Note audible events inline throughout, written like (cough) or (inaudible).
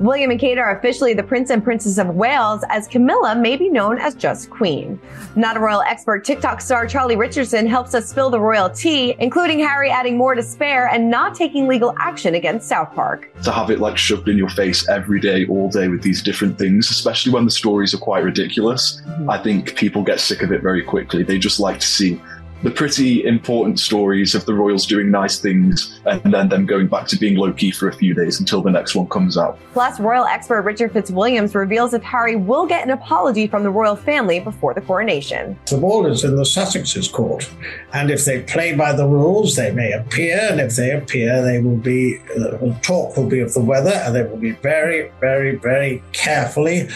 William and Kate are officially the Prince and Princess of Wales, as Camilla may be known as just Queen. Not a royal expert, TikTok star Charlie Richardson helps us spill the royal tea, including Harry adding more to spare and not taking legal action against South Park. To have it like shoved in your face every day, all day with these different things, especially when the stories are quite ridiculous, mm-hmm. I think people get sick of it very quickly. They just like to see the pretty important stories of the royals doing nice things and then them going back to being low key for a few days until the next one comes out. Plus, royal expert Richard Fitzwilliams reveals if Harry will get an apology from the royal family before the coronation. The ball is in the Sussexes' court, and if they play by the rules, they may appear, and if they appear, they will be uh, talk will be of the weather, and they will be very, very, very carefully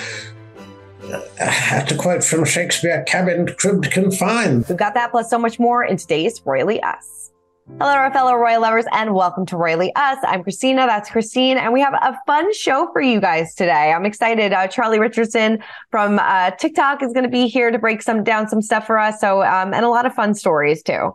Have to quote from Shakespeare, cabin cribbed confined. We've got that plus so much more in today's Royally Us. Hello, our fellow royal lovers, and welcome to Royally Us. I'm Christina. That's Christine, and we have a fun show for you guys today. I'm excited. Uh, Charlie Richardson from uh, TikTok is going to be here to break some down some stuff for us. So, um, and a lot of fun stories too.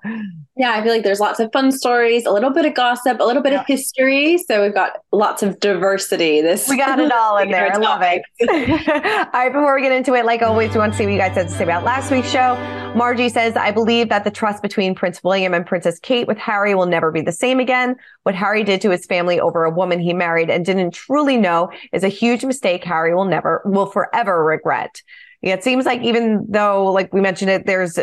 Yeah, I feel like there's lots of fun stories, a little bit of gossip, a little bit yeah. of history. So we've got lots of diversity. This we got it all in there. I love it. (laughs) (laughs) all right, before we get into it, like always, we want to see what you guys had to say about last week's show. Margie says, "I believe that the trust between Prince William and Princess Kate with Harry will never be the same again. What Harry did to his family over a woman he married and didn't truly know is a huge mistake. Harry will never, will forever regret." Yeah, it seems like even though, like we mentioned it, there's,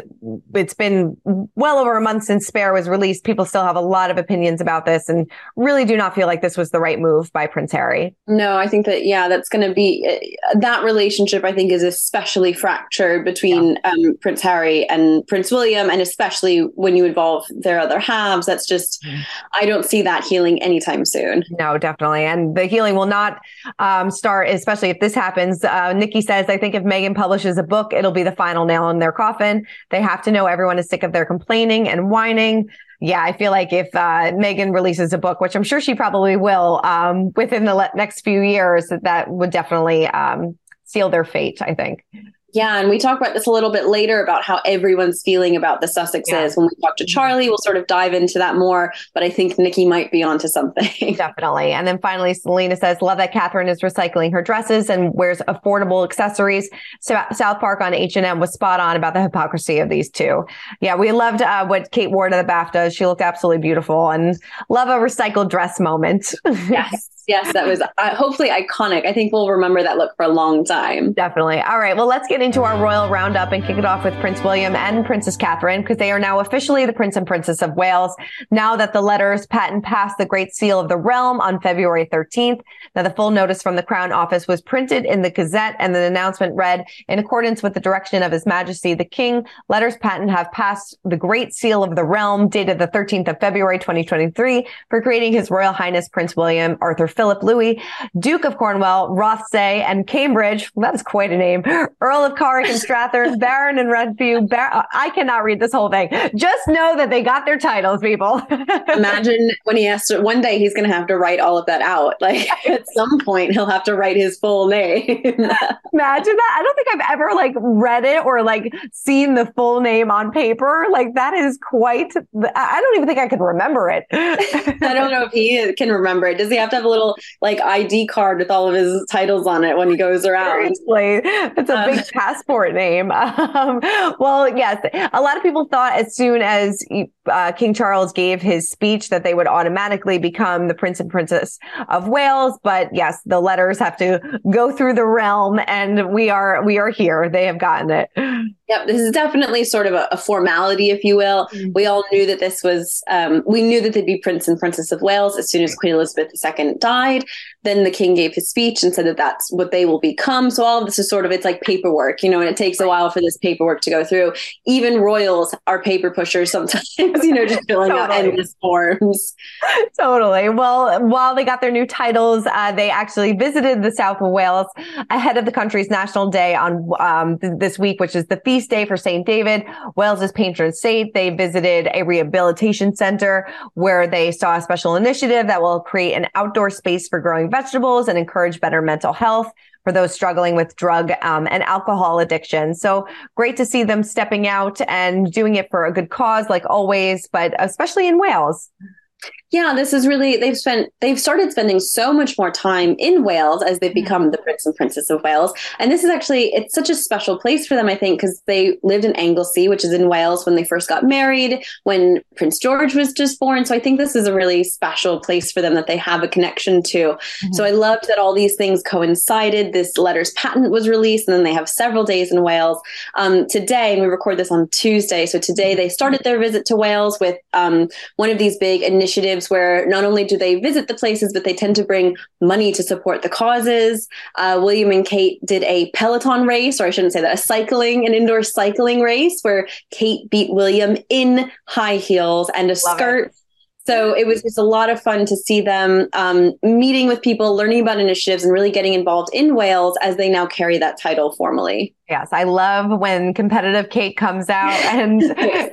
it's been well over a month since Spare was released. People still have a lot of opinions about this and really do not feel like this was the right move by Prince Harry. No, I think that, yeah, that's going to be, uh, that relationship, I think, is especially fractured between yeah. um, Prince Harry and Prince William. And especially when you involve their other halves, that's just, mm. I don't see that healing anytime soon. No, definitely. And the healing will not um, start, especially if this happens. Uh, Nikki says, I think if Meghan publishes a book, it'll be the final nail in their coffin. They have to know everyone is sick of their complaining and whining. Yeah, I feel like if uh, Meghan releases a book, which I'm sure she probably will um, within the le- next few years, that, that would definitely um, seal their fate, I think. Yeah, and we talk about this a little bit later about how everyone's feeling about the Sussexes. Yeah. When we talk to Charlie, we'll sort of dive into that more. But I think Nikki might be onto something. (laughs) Definitely. And then finally, Selena says, "Love that Catherine is recycling her dresses and wears affordable accessories." So South Park on H and M was spot on about the hypocrisy of these two. Yeah, we loved uh, what Kate wore to the BAFTA. She looked absolutely beautiful, and love a recycled dress moment. (laughs) yes yes, that was uh, hopefully iconic. I think we'll remember that look for a long time. Definitely. All right. Well, let's get into our royal roundup and kick it off with Prince William and Princess Catherine because they are now officially the Prince and Princess of Wales. Now that the letters patent passed the Great Seal of the Realm on February 13th. Now, the full notice from the Crown Office was printed in the Gazette, and the announcement read, "In accordance with the direction of His Majesty the King, letters patent have passed the Great Seal of the Realm, dated the 13th of February 2023, for creating His Royal Highness Prince William Arthur." Philip Louis, Duke of Cornwall, Rothesay, and Cambridge. That's quite a name. Earl of Carrick and Strathearn, (laughs) Baron and Renfrew. Bar- I cannot read this whole thing. Just know that they got their titles, people. (laughs) Imagine when he has to, one day he's going to have to write all of that out. (laughs) Like at some point, he'll have to write his full name. Imagine that. I don't think I've ever like read it or like seen the full name on paper. Like that is quite, I don't even think I could remember it. I don't know if he can remember it. Does he have to have a little little like ID card with all of his titles on it when he goes around. Seriously, it's a um, big passport name. (laughs) Um, well, yes, a lot of people thought as soon as uh, King Charles gave his speech that they would automatically become the Prince and Princess of Wales. But yes, the letters have to go through the realm, and we are we are here. They have gotten it. Yep, this is definitely sort of a, a formality, if you will. Mm-hmm. We all knew that this was, um, we knew that they'd be Prince and Princess of Wales as soon as Queen Elizabeth II died side. Then the king gave his speech and said that that's what they will become. So all of this is sort of, it's like paperwork, you know, and it takes a while for this paperwork to go through. Even royals are paper pushers sometimes, (laughs) you know, just filling totally. out endless forms. (laughs) Totally. Well, while they got their new titles, uh, they actually visited the south of Wales ahead of the country's national day on um, th- this week, which is the feast day for St. David, Wales's patron saint. They visited a rehabilitation center where they saw a special initiative that will create an outdoor space for growing vegetables and encourage better mental health for those struggling with drug um, and alcohol addiction. So great to see them stepping out and doing it for a good cause, like always, but especially in Wales yeah, this is really they've spent they've started spending so much more time in Wales as they've mm-hmm. become the Prince and Princess of Wales. And this is actually it's such a special place for them, I think, because they lived in Anglesey, which is in Wales when they first got married, when Prince George was just born. So I think this is a really special place for them that they have a connection to. Mm-hmm. So I loved that all these things coincided. This letters patent was released, and then they have several days in Wales. Um, today, and we record this on Tuesday. So today they started their visit to Wales with um, one of these big initiatives where not only do they visit the places, but they tend to bring money to support the causes. Uh, William and Kate did a Peloton race, or I shouldn't say that, a cycling, an indoor cycling race where Kate beat William in high heels and a Love skirt. It. So it was just a lot of fun to see them um, meeting with people, learning about initiatives, and really getting involved in Wales as they now carry that title formally. Yes, I love when competitive Kate comes out, (laughs) and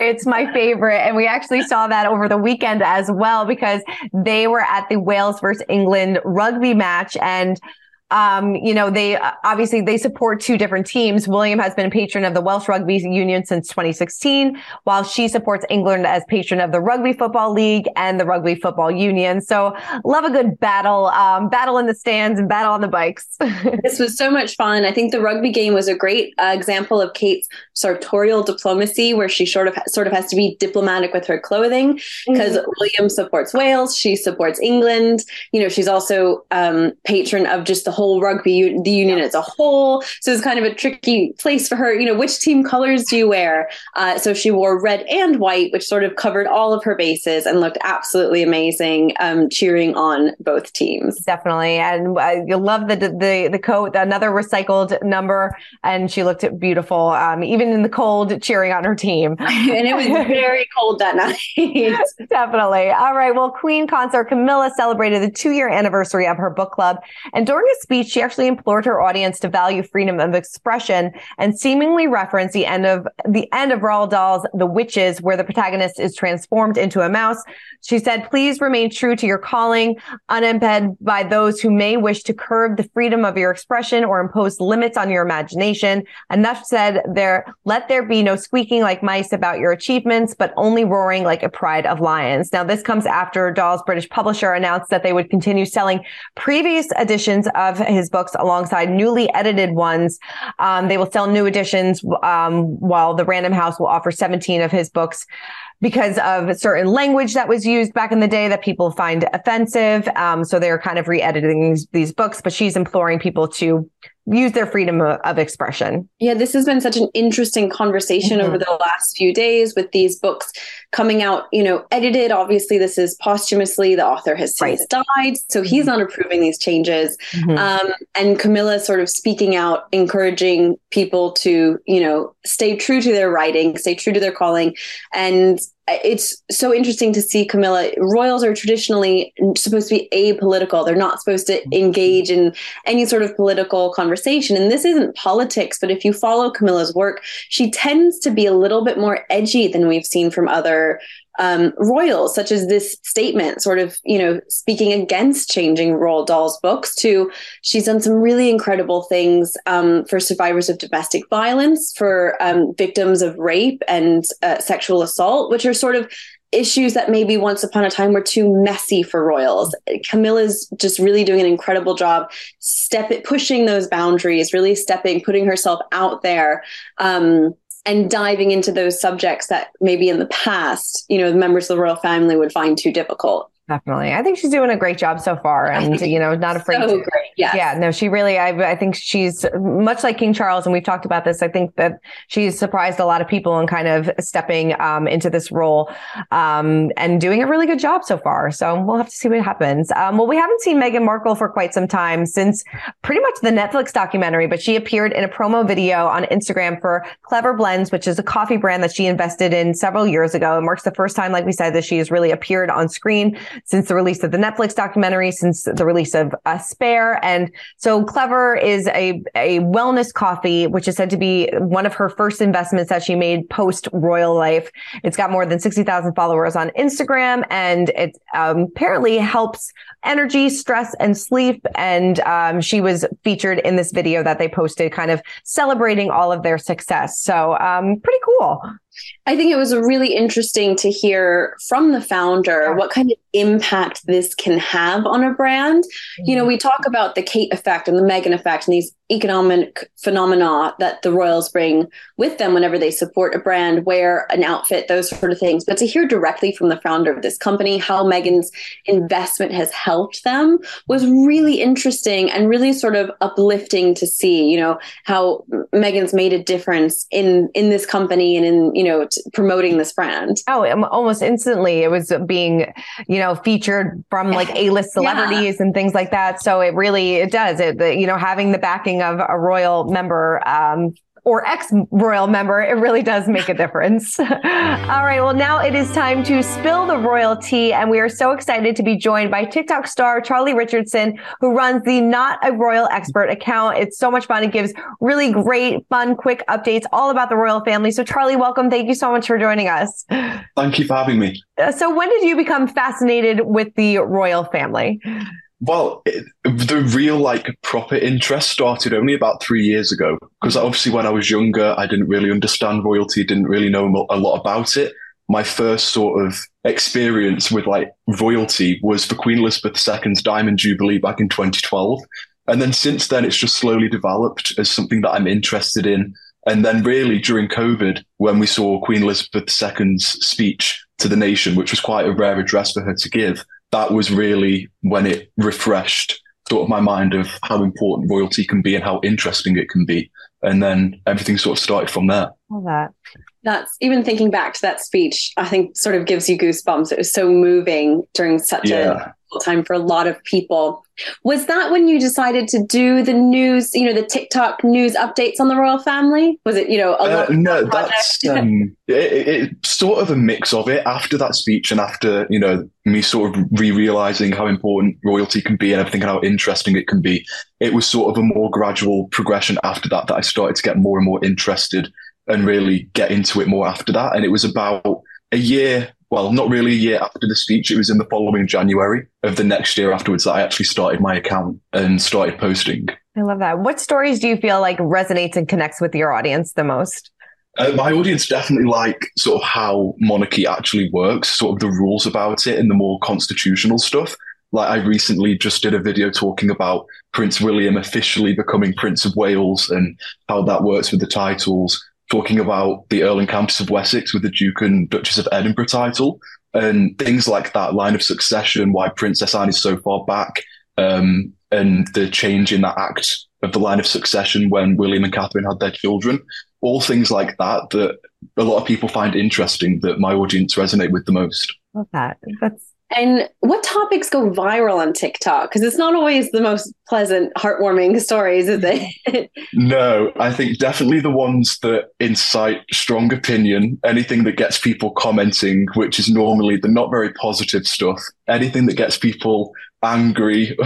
it's my favorite. And we actually saw that over the weekend as well because they were at the Wales versus England rugby match and um, you know, they uh, obviously they support two different teams. William has been a patron of the Welsh Rugby Union since 2016, while she supports England as patron of the Rugby Football League and the Rugby Football Union. So love a good battle, um, battle in the stands and battle on the bikes. (laughs) this was so much fun. I think the rugby game was a great uh, example of Kate's sartorial diplomacy, where she sort of sort of has to be diplomatic with her clothing because mm-hmm. William supports Wales, she supports England. You know, she's also um, patron of just the whole rugby the union as a whole. So it's kind of a tricky place for her. You know, which team colors do you wear? Uh, so she wore red and white, which sort of covered all of her bases and looked absolutely amazing, um, cheering on both teams. Definitely, and uh, you love the the the coat, another recycled number, and she looked beautiful, um, even in the cold, cheering on her team. (laughs) and it was very cold that night. (laughs) Definitely. All right. Well, Queen Consort Camilla celebrated the two year anniversary of her book club, and during a speech, she actually implored her audience to value freedom of expression and seemingly reference the end of the end of Roald Dahl's The Witches, where the protagonist is transformed into a mouse. She said, please remain true to your calling, unimpeded by those who may wish to curb the freedom of your expression or impose limits on your imagination. Enough said there, let there be no squeaking like mice about your achievements, but only roaring like a pride of lions. Now, this comes after Dahl's British publisher announced that they would continue selling previous editions of his books alongside newly edited ones. Um, they will sell new editions, um, while the Random House will offer 17 of his books because of certain language that was used back in the day that people find offensive. Um, so they're kind of re-editing these, these books, but she's imploring people to use their freedom of expression. Yeah, this has been such an interesting conversation mm-hmm. over the last few days with these books coming out, you know, edited. Obviously, this is posthumously. The author has since right. died, so he's mm-hmm. not approving these changes. Mm-hmm. Um, and Camilla sort of speaking out, encouraging people to, you know, stay true to their writing, stay true to their calling, and it's so interesting to see Camilla. Royals are traditionally supposed to be apolitical. They're not supposed to mm-hmm. engage in any sort of political conversation. And this isn't politics, but if you follow Camilla's work, she tends to be a little bit more edgy than we've seen from other um, royals, such as this statement, sort of, you know, speaking against changing Roald Dahl's books. To she's done some really incredible things um, for survivors of domestic violence, for um, victims of rape and uh, sexual assault, which are sort of issues that maybe once upon a time were too messy for royals. Camilla's just really doing an incredible job step it, pushing those boundaries, really stepping, putting herself out there. Um, and diving into those subjects that maybe in the past, you know, the members of the royal family would find too difficult. Definitely. I think she's doing a great job so far and, you know, not afraid so to. Great. Yes. Yeah. No, she really, I, I think she's much like King Charles. And we've talked about this. I think that she's surprised a lot of people and kind of stepping um, into this role um, and doing a really good job so far. So we'll have to see what happens. Um, well, we haven't seen Meghan Markle for quite some time since pretty much the Netflix documentary, but she appeared in a promo video on Instagram for Clever Blends, which is a coffee brand that she invested in several years ago. It marks the first time, like we said, that she has really appeared on screen since the release of the Netflix documentary, since the release of uh, Spare. And so Clever is a, a wellness coffee, which is said to be one of her first investments that she made post royal life. It's got more than 60,000 followers on Instagram and it um, apparently helps energy, stress, and sleep. And um, she was featured in this video that they posted, kind of celebrating all of their success. So um, pretty cool. I think it was really interesting to hear from the founder what kind of impact this can have on a brand. Mm-hmm. You know, mm-hmm. we talk about the Kate effect and the Meghan effect and these economic phenomena that the royals bring with them whenever they support a brand, wear an outfit, those sort of things. But to hear directly from the founder of this company how Meghan's investment has helped them was really interesting and really sort of uplifting to see, you know, how Meghan's made a difference in in this company and in, you know, t- promoting this brand. Oh, almost instantly it was being, you know, featured from like A-list (laughs) celebrities yeah. and things like that. So it really it does it, the, you know, having the backing of a royal member um, or ex royal member, it really does make a difference. (laughs) All right. Well, now it is time to spill the royalty. And we are so excited to be joined by TikTok star Charlie Richardson, who runs the Not a Royal Expert account. It's so much fun. It gives really great, fun, quick updates all about the royal family. So, Charlie, welcome. Thank you so much for joining us. Thank you for having me. Uh, so, when did you become fascinated with the royal family? Well, it, the real like proper interest started only about three years ago because obviously when I was younger, I didn't really understand royalty, didn't really know a lot about it. My first sort of experience with like royalty was for Queen Elizabeth II's Diamond Jubilee back in 2012. And then since then, it's just slowly developed as something that I'm interested in. And then really during COVID, when we saw Queen Elizabeth II's speech to the nation, which was quite a rare address for her to give, that was really when it refreshed sort of my mind of how important royalty can be and how interesting it can be. And then everything sort of started from there. All that. That's even thinking back to that speech, I think sort of gives you goosebumps. It was so moving during such yeah. a time for a lot of people. Was that when you decided to do the news, you know, the TikTok news updates on the royal family? Was it, you know, uh, no, that's um, it, it, sort of a mix of it. After that speech and after, you know, me sort of re-realizing how important royalty can be and everything and how interesting it can be, it was sort of a more gradual progression after that that I started to get more and more interested and really get into it more after that. And it was about a year well, not really a year after the speech. It was in the following January of the next year afterwards that I actually started my account and started posting. I love that. What stories do you feel like resonates and connects with your audience the most? Uh, my audience definitely like sort of how monarchy actually works, sort of the rules about it and the more constitutional stuff. Like I recently just did a video talking about Prince William officially becoming Prince of Wales and how that works with the titles talking about the Earl and Countess of Wessex with the Duke and Duchess of Edinburgh title and things like that line of succession, why Princess Anne is so far back, um, and the change in that act of the line of succession when William and Catherine had their children. All things like that that a lot of people find interesting that my audience resonate with the most. Love that. That's and what topics go viral on TikTok? Because it's not always the most pleasant, heartwarming stories, is it? (laughs) no, I think definitely the ones that incite strong opinion, anything that gets people commenting, which is normally the not very positive stuff, anything that gets people angry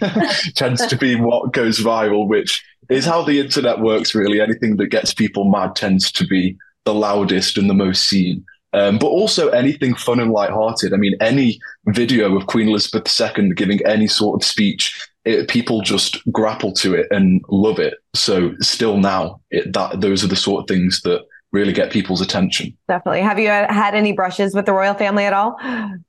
(laughs) tends to be what goes viral, which is how the internet works, really. Anything that gets people mad tends to be the loudest and the most seen. Um, but also anything fun and light-hearted. I mean, any video of Queen Elizabeth II giving any sort of speech, it, people just grapple to it and love it. So still now, it, that those are the sort of things that really get people's attention. Definitely. Have you had any brushes with the royal family at all?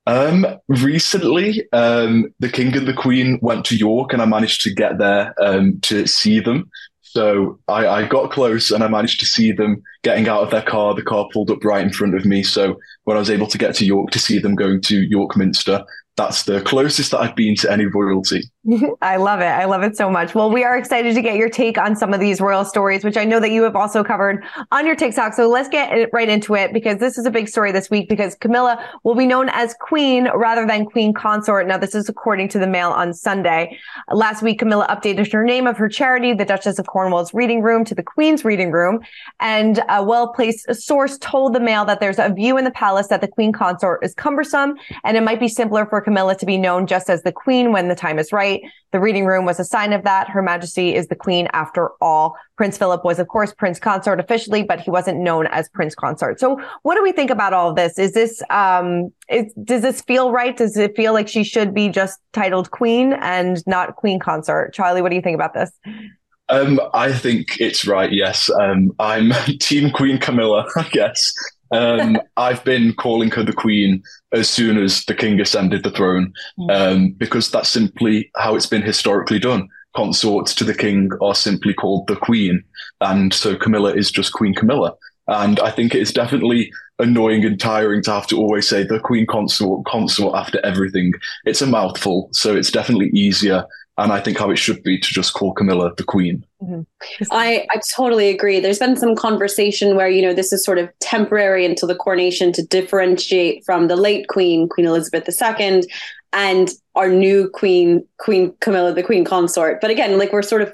Um, recently, um, the king and the queen went to York, and I managed to get there um, to see them. So I, I, got close and I managed to see them getting out of their car. The car pulled up right in front of me. So when I was able to get to York to see them going to York Minster, that's the closest that I've been to any royalty. (laughs) I love it. I love it so much. Well, we are excited to get your take on some of these royal stories, which I know that you have also covered on your TikTok. So let's get right into it because this is a big story this week because Camilla will be known as queen rather than queen consort. Now, this is according to the Mail on Sunday. Last week, Camilla updated her name of her charity, the Duchess of Cornwall's Reading Room, to the Queen's Reading Room. And a well-placed source told the Mail that there's a view in the palace that the queen consort is cumbersome and it might be simpler for Camilla to be known just as the queen when the time is right. The reading room was a sign of that. Her Majesty is the queen after all. Prince Philip was, of course, Prince Consort officially, but he wasn't known as Prince Consort. So what do we think about all of this? Is this, um, is, does this feel right? Does it feel like she should be just titled queen and not queen consort? Charlie, what do you think about this? Um, I think it's right. Yes. Um, I'm (laughs) team Queen Camilla, (laughs) I guess. Um, (laughs) I've been calling her the queen as soon as the king ascended the throne, hmm. um, because that's simply how it's been historically done. Consorts to the king are simply called the queen, and so Camilla is just Queen Camilla. And I think it is definitely annoying and tiring to have to always say the queen consort consort after everything. It's a mouthful, so it's definitely easier and I think how it should be to just call Camilla the Queen. Mm-hmm. I, I totally agree. There's been some conversation where, you know, this is sort of temporary until the coronation to differentiate from the late Queen, Queen Elizabeth II, and our new Queen, Queen Camilla, the Queen consort. But again, like we're sort of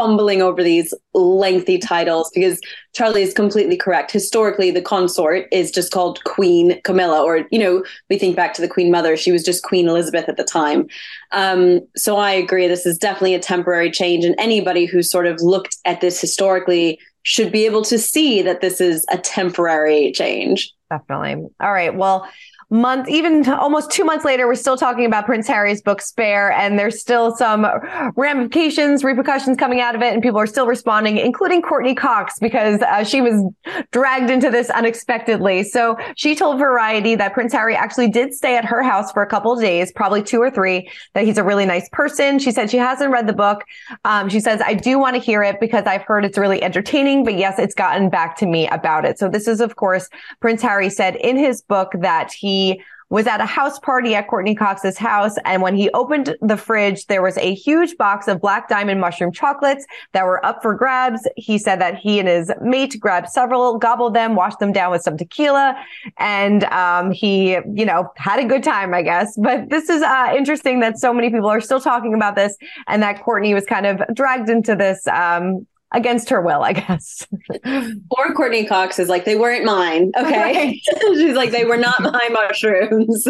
Fumbling over these lengthy titles because Charlie is completely correct. Historically, the consort is just called Queen Camilla, or, you know, we think back to the Queen Mother, she was just Queen Elizabeth at the time. Um, so I agree, this is definitely a temporary change. And anybody who sort of looked at this historically should be able to see that this is a temporary change. Definitely. All right. Well, month, even almost two months later, we're still talking about Prince Harry's book Spare, and there's still some ramifications, repercussions coming out of it, and people are still responding, including Courteney Cox, because uh, she was dragged into this unexpectedly. So she told Variety that Prince Harry actually did stay at her house for a couple of days, probably two or three, that he's a really nice person. She said she hasn't read the book. Um, she says, I do want to hear it because I've heard it's really entertaining, but yes, it's gotten back to me about it. So this is, of course, Prince Harry said in his book that he was at a house party at Courteney Cox's house. And when he opened the fridge, there was a huge box of black diamond mushroom chocolates that were up for grabs. He said that he and his mate grabbed several, gobbled them, washed them down with some tequila. And, um, he, you know, had a good time, I guess. But this is, uh, interesting that so many people are still talking about this and that Courteney was kind of dragged into this, um, against her will, I guess. (laughs) or Courteney Cox is like, they weren't mine. Okay. (laughs) Right. (laughs) She's like, they were not my mushrooms.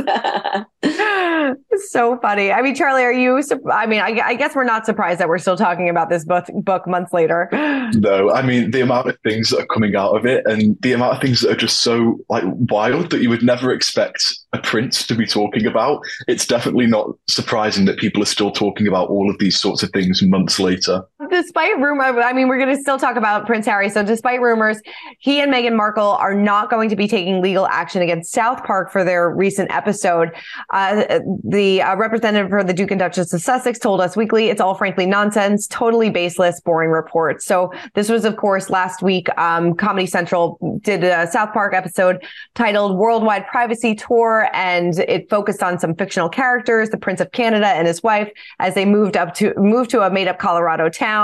so funny. I mean, Charlie, are you, I mean, I, I, guess we're not surprised that we're still talking about this book, book months later. (gasps) No, I mean, the amount of things that are coming out of it and the amount of things that are just so like wild that you would never expect a prince to be talking about. It's definitely not surprising that people are still talking about all of these sorts of things months later. Despite rumor, I mean, we're going to still talk about Prince Harry. So, despite rumors, he and Meghan Markle are not going to be taking legal action against South Park for their recent episode. Uh, the uh, representative for the Duke and Duchess of Sussex told Us Weekly it's all frankly nonsense, totally baseless, boring reports. So, this was, of course, last week. Um, Comedy Central did a South Park episode titled Worldwide Privacy Tour, and it focused on some fictional characters, the Prince of Canada and his wife, as they moved up to move to a made up Colorado town.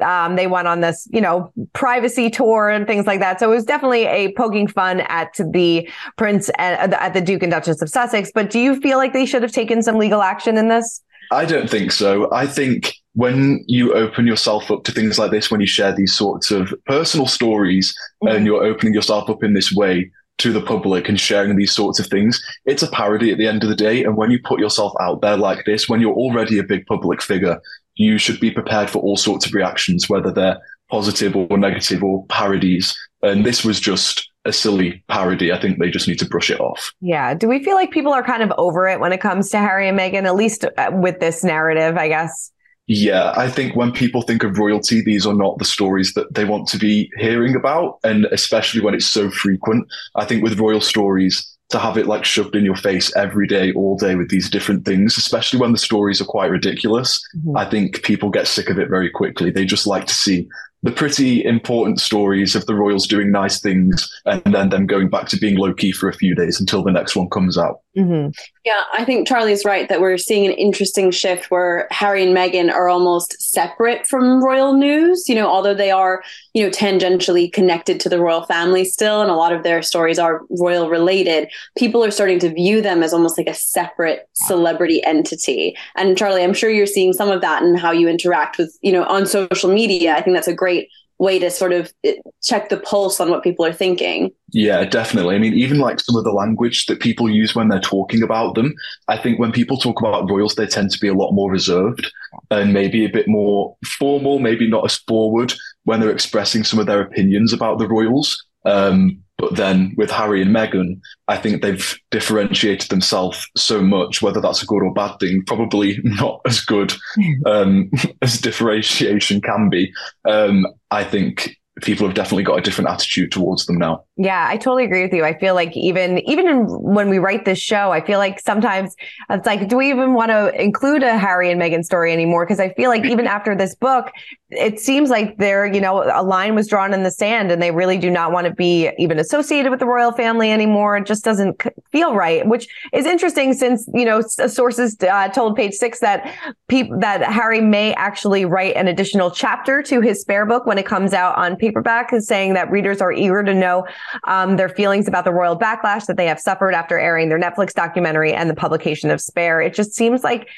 Um, they went on this, you know, privacy tour and things like that. So it was definitely a poking fun at the prince and at the Duke and Duchess of Sussex. But do you feel like they should have taken some legal action in this? I don't think so. I think when you open yourself up to things like this, when you share these sorts of personal stories mm-hmm. and you're opening yourself up in this way to the public and sharing these sorts of things, it's a parody at the end of the day. And when you put yourself out there like this, when you're already a big public figure, you should be prepared for all sorts of reactions, whether they're positive or negative or parodies. And this was just a silly parody. I think they just need to brush it off. Yeah. Do we feel like people are kind of over it when it comes to Harry and Meghan, at least uh, with this narrative, I guess? Yeah, I think when people think of royalty, these are not the stories that they want to be hearing about. And especially when it's so frequent. I think with royal stories, to have it like shoved in your face every day, all day with these different things, especially when the stories are quite ridiculous, mm-hmm. I think people get sick of it very quickly. They just like to see the pretty important stories of the royals doing nice things and then them going back to being low key for a few days until the next one comes out. Mm-hmm. Yeah, I think Charlie's right that we're seeing an interesting shift where Harry and Meghan are almost separate from royal news. You know, although they are, you know, tangentially connected to the royal family still, and a lot of their stories are royal related, people are starting to view them as almost like a separate celebrity entity. And Charlie, I'm sure you're seeing some of that in how you interact with, you know, on social media. I think that's a great way to sort of eh, check the pulse on what people are thinking. Yeah, definitely. I mean, even like some of the language that people use when they're talking about them, I think when people talk about royals, they tend to be a lot more reserved and maybe a bit more formal, maybe not as forward when they're expressing some of their opinions about the royals. Um, but then with Harry and Meghan, I think they've differentiated themselves so much, whether that's a good or bad thing, probably (laughs) not as good (laughs) um, (laughs) as differentiation can be. Um, I think people have definitely got a different attitude towards them now. Yeah, I totally agree with you. I feel like even even when we write this show, I feel like sometimes it's like, do we even want to include a Harry and Meghan story anymore? Because I feel like even after this book, it seems like there, you know, a line was drawn in the sand, and they really do not want to be even associated with the royal family anymore. It just doesn't feel right, which is interesting since you know sources uh, told Page Six that people that Harry may actually write an additional chapter to his spare book when it comes out on paperback, is saying that readers are eager to know um, their feelings about the royal backlash that they have suffered after airing their Netflix documentary and the publication of Spare. It just seems like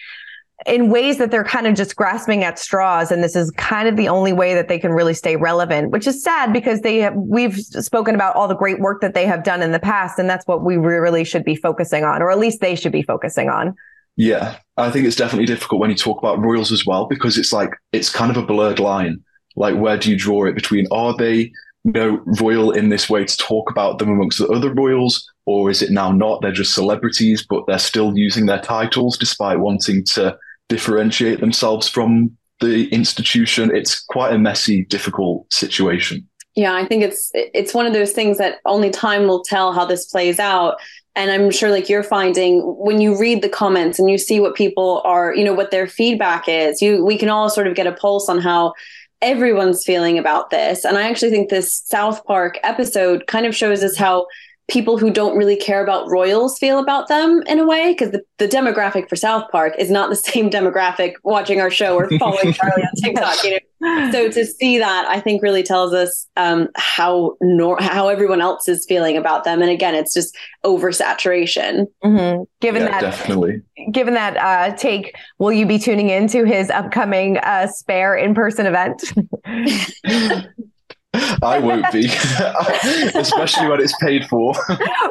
in ways that they're kind of just grasping at straws and this is kind of the only way that they can really stay relevant which is sad because they have we've spoken about all the great work that they have done in the past and that's what we really should be focusing on or at least they should be focusing on. Yeah. I think it's definitely difficult when you talk about royals as well because it's like it's kind of a blurred line. Like where do you draw it between are they know, royal in this way to talk about them amongst the other royals, or is it now not? They're just celebrities, but they're still using their titles despite wanting to differentiate themselves from the institution. It's quite a messy, difficult situation. Yeah, I think it's it's one of those things that only time will tell how this plays out. And I'm sure like you're finding when you read the comments and you see what people are, you know, what their feedback is, you we can all sort of get a pulse on how everyone's feeling about this. And I actually think this South Park episode kind of shows us how people who don't really care about royals feel about them in a way because the, the demographic for south park is not the same (laughs) demographic watching our show or following (laughs) charlie on tiktok you know? So to see that i think really tells us um, how nor- how everyone else is feeling about them. And again it's just oversaturation. Mm-hmm. given yeah, that definitely. given that uh, take will you be tuning in to his upcoming uh, spare in-person event (laughs) I won't be, (laughs) especially when it's paid for.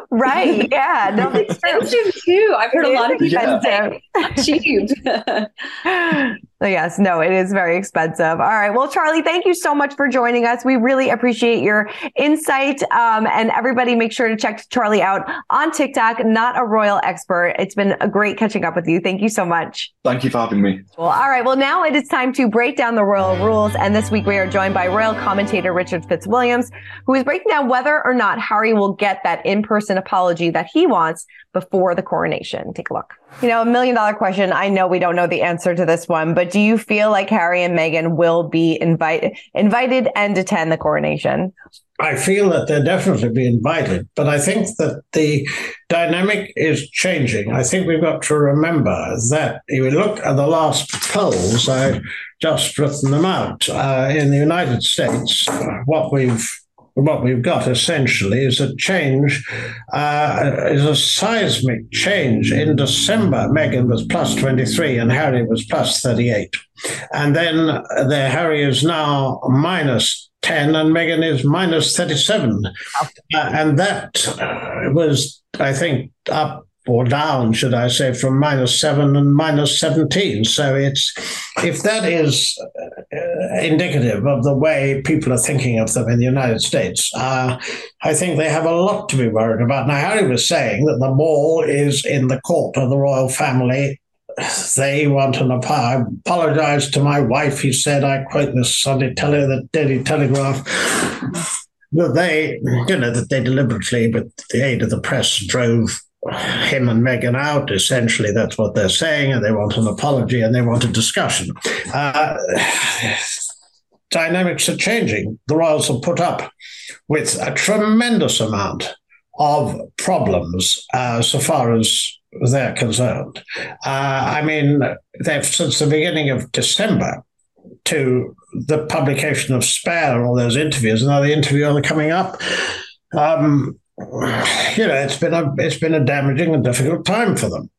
right? Yeah, no, it's (laughs) expensive too. I've heard a lot of people say cheap. (laughs) Yes, no, it is very expensive. All right. Well, Charlie, thank you so much for joining us. We really appreciate your insight. Um, and everybody make sure to check Charlie out on TikTok, not a royal expert. It's been a great catching up with you. Thank you so much. Thank you for having me. Well, all right. Well, now it is time to break down the royal rules. And this week we are joined by royal commentator Richard Fitzwilliams, who is breaking down whether or not Harry will get that in-person apology that he wants before the coronation. Take a look. You know, a million dollar question. I know we don't know the answer to this one, but do you feel like Harry and Meghan will be invited invited and attend the coronation? I feel that they'll definitely be invited, but I think that the dynamic is changing. I think we've got to remember that if we look at the last polls, I've just written them out. Uh, in the United States, what we've what we've got essentially is a change, uh, is a seismic change. In December, Meghan was plus 23 and Harry was plus 38. And then the Harry is now minus 10 and Meghan is minus 37. Uh, and that was, I think, up or down, should I say, from minus seven and minus 17. So it's if that is uh, indicative of the way people are thinking of them in the United States, uh, I think they have a lot to be worried about. Now, Harry was saying that the ball is in the court of the royal family. They want an apology. I apologize to my wife, he said. I quote this Sunday Tele- the Daily Telegraph that they, you know, that they deliberately, with the aid of the press, drove him and Meghan out. Essentially, that's what they're saying, and they want an apology and they want a discussion. Uh, dynamics are changing. The royals have put up with a tremendous amount of problems uh, so far as they're concerned. Uh, I mean, they've since the beginning of December to the publication of Spare, and all those interviews, another interview on the coming up. Um, (sighs) you know, it's been a it's been a damaging and difficult time for them.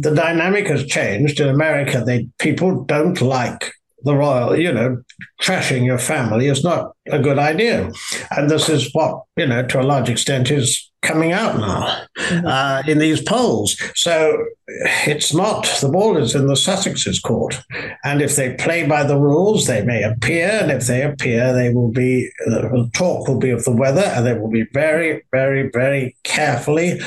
The dynamic has changed in America. They people don't like the royal, you know, trashing your family is not a good idea, and this is what you know to a large extent is coming out now mm-hmm. uh, in these polls. So it's not, the ball is in the Sussexes' court. And if they play by the rules, they may appear. And if they appear, they will be, the talk will be of the weather and they will be very, very, very carefully.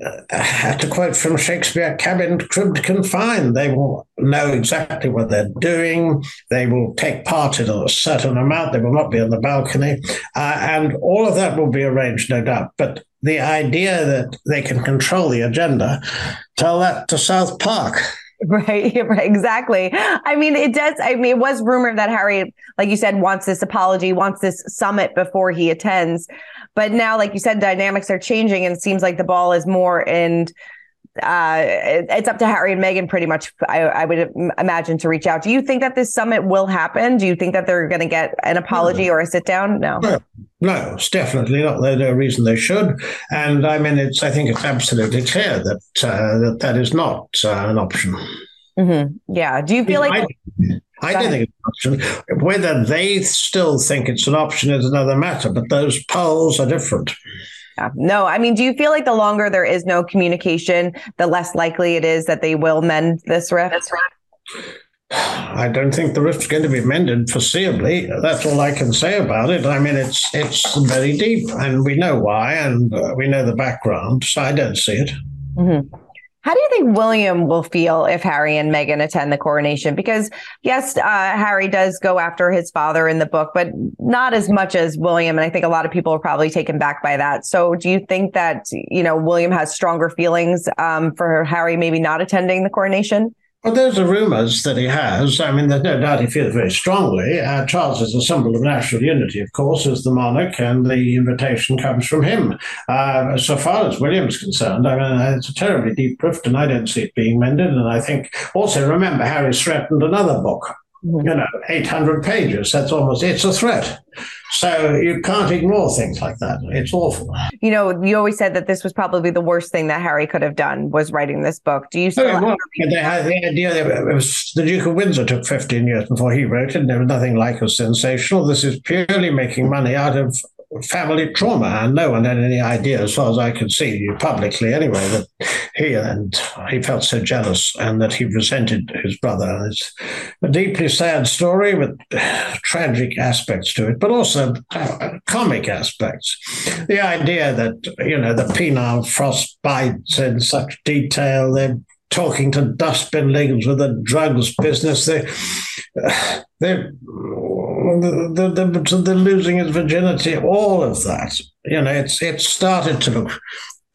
To quote from Shakespeare, cabin cribbed confined. They will know exactly what they're doing. They will take part in a certain amount. They will not be on the balcony. Uh, and all of that will be arranged, no doubt. But the idea that they can control the agenda, tell that to South Park. (laughs) Right, (laughs) right, exactly. I mean, it does. I mean, it was rumored that Harry, like you said, wants this apology, wants this summit before he attends. But now, like you said, dynamics are changing, and it seems like the ball is more in uh, it's up to Harry and Meghan pretty much, I, I, would imagine, to reach out. Do you think that this summit will happen? Do you think that they're going to get an apology no. or a sit down? No. no. No, it's definitely not. There's no reason they should. And I mean, it's. I think it's absolutely clear that uh, that, that is not uh, an option. Mm-hmm. Yeah. Do you feel like? I, I don't think it's an option. Whether they still think it's an option is another matter, but those polls are different. Yeah. No, I mean, do you feel like the longer there is no communication, the less likely it is that they will mend this rift? I don't think the rift's going to be mended foreseeably. That's all I can say about it. I mean, it's it's very deep, and we know why, and uh, we know the background. So I don't see it. Mm-hmm. How do you think William will feel if Harry and Meghan attend the coronation? Because yes, uh, Harry does go after his father in the book, but not as much as William. And I think a lot of people are probably taken back by that. So do you think that, you know, William has stronger feelings um, for Harry maybe not attending the coronation? Well, those are rumours that he has. I mean, there's no doubt he feels very strongly. Uh, Charles is a symbol of national unity, of course, as the monarch, and the invitation comes from him. Uh, so far as William's concerned, I mean, it's a terribly deep rift, and I don't see it being mended. And I think also remember, Harry's threatened another book you know, 800 pages. That's almost, it's a threat. So you can't ignore things like that. It's awful. You know, you always said that this was probably the worst thing that Harry could have done was writing this book. Do you still? Oh, well, they had the idea that it was the Duke of Windsor took 15 years before he wrote it. There was nothing like as sensational. This is purely making money out of family trauma, and no one had any idea, as far as I could see, publicly anyway, that he and he felt so jealous and that he resented his brother. It's a deeply sad story with tragic aspects to it, but also comic aspects. The idea that you know the penile frost bites in such detail, they're talking to dustbin leagues with the drugs business. They, (sighs) they the, the, the, the losing his virginity, all of that. You know, it's it started to look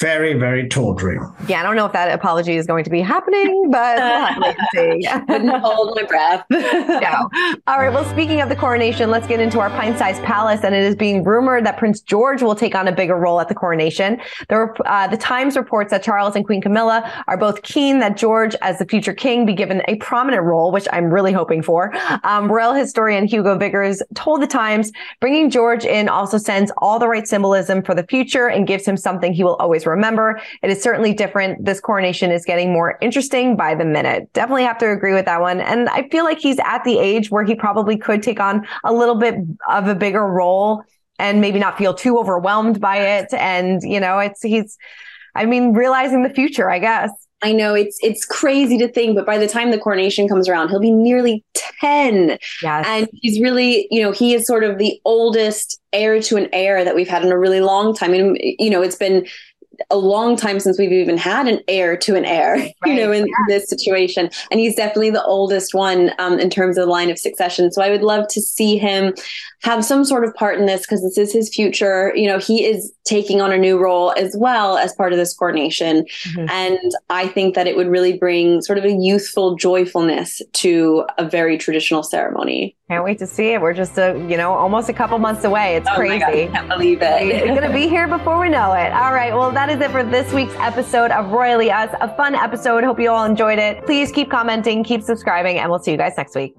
very, very tawdry. Yeah, I don't know if that apology is going to be happening, but we'll have to see. (laughs) Couldn't hold my breath. (laughs) no. All right. Well, speaking of the coronation, let's get into our pint-sized palace. And it is being rumored that Prince George will take on a bigger role at the coronation. The, uh, the Times reports that Charles and Queen Camilla are both keen that George, as the future king, be given a prominent role, which I'm really hoping for. Um, royal historian Hugo Vickers told the Times, bringing George in also sends all the right symbolism for the future and gives him something he will always remember. It is certainly different. This coronation is getting more interesting by the minute. Definitely have to agree with that one. And I feel like he's at the age where he probably could take on a little bit of a bigger role and maybe not feel too overwhelmed by it. And, you know, it's, he's, I mean, realizing the future, I guess. I know it's it's crazy to think, but by the time the coronation comes around, he'll be nearly 10. Yes. And he's really, you know, he is sort of the oldest heir to an heir that we've had in a really long time. And, you know, it's been a long time since we've even had an heir to an heir, (laughs) right, you know, in yeah. this situation. And he's definitely the oldest one um, in terms of the line of succession. So I would love to see him have some sort of part in this because this is his future. You know, he is taking on a new role as well as part of this coronation. Mm-hmm. And I think that it would really bring sort of a youthful joyfulness to a very traditional ceremony. Can't wait to see it. We're just a, you know, almost a couple months away. It's oh crazy. God, I can't believe it. it's going to be here before we know it. All right. Well, that is it for this week's episode of Royally Us. A fun episode. Hope you all enjoyed it. Please keep commenting, keep subscribing, and we'll see you guys next week.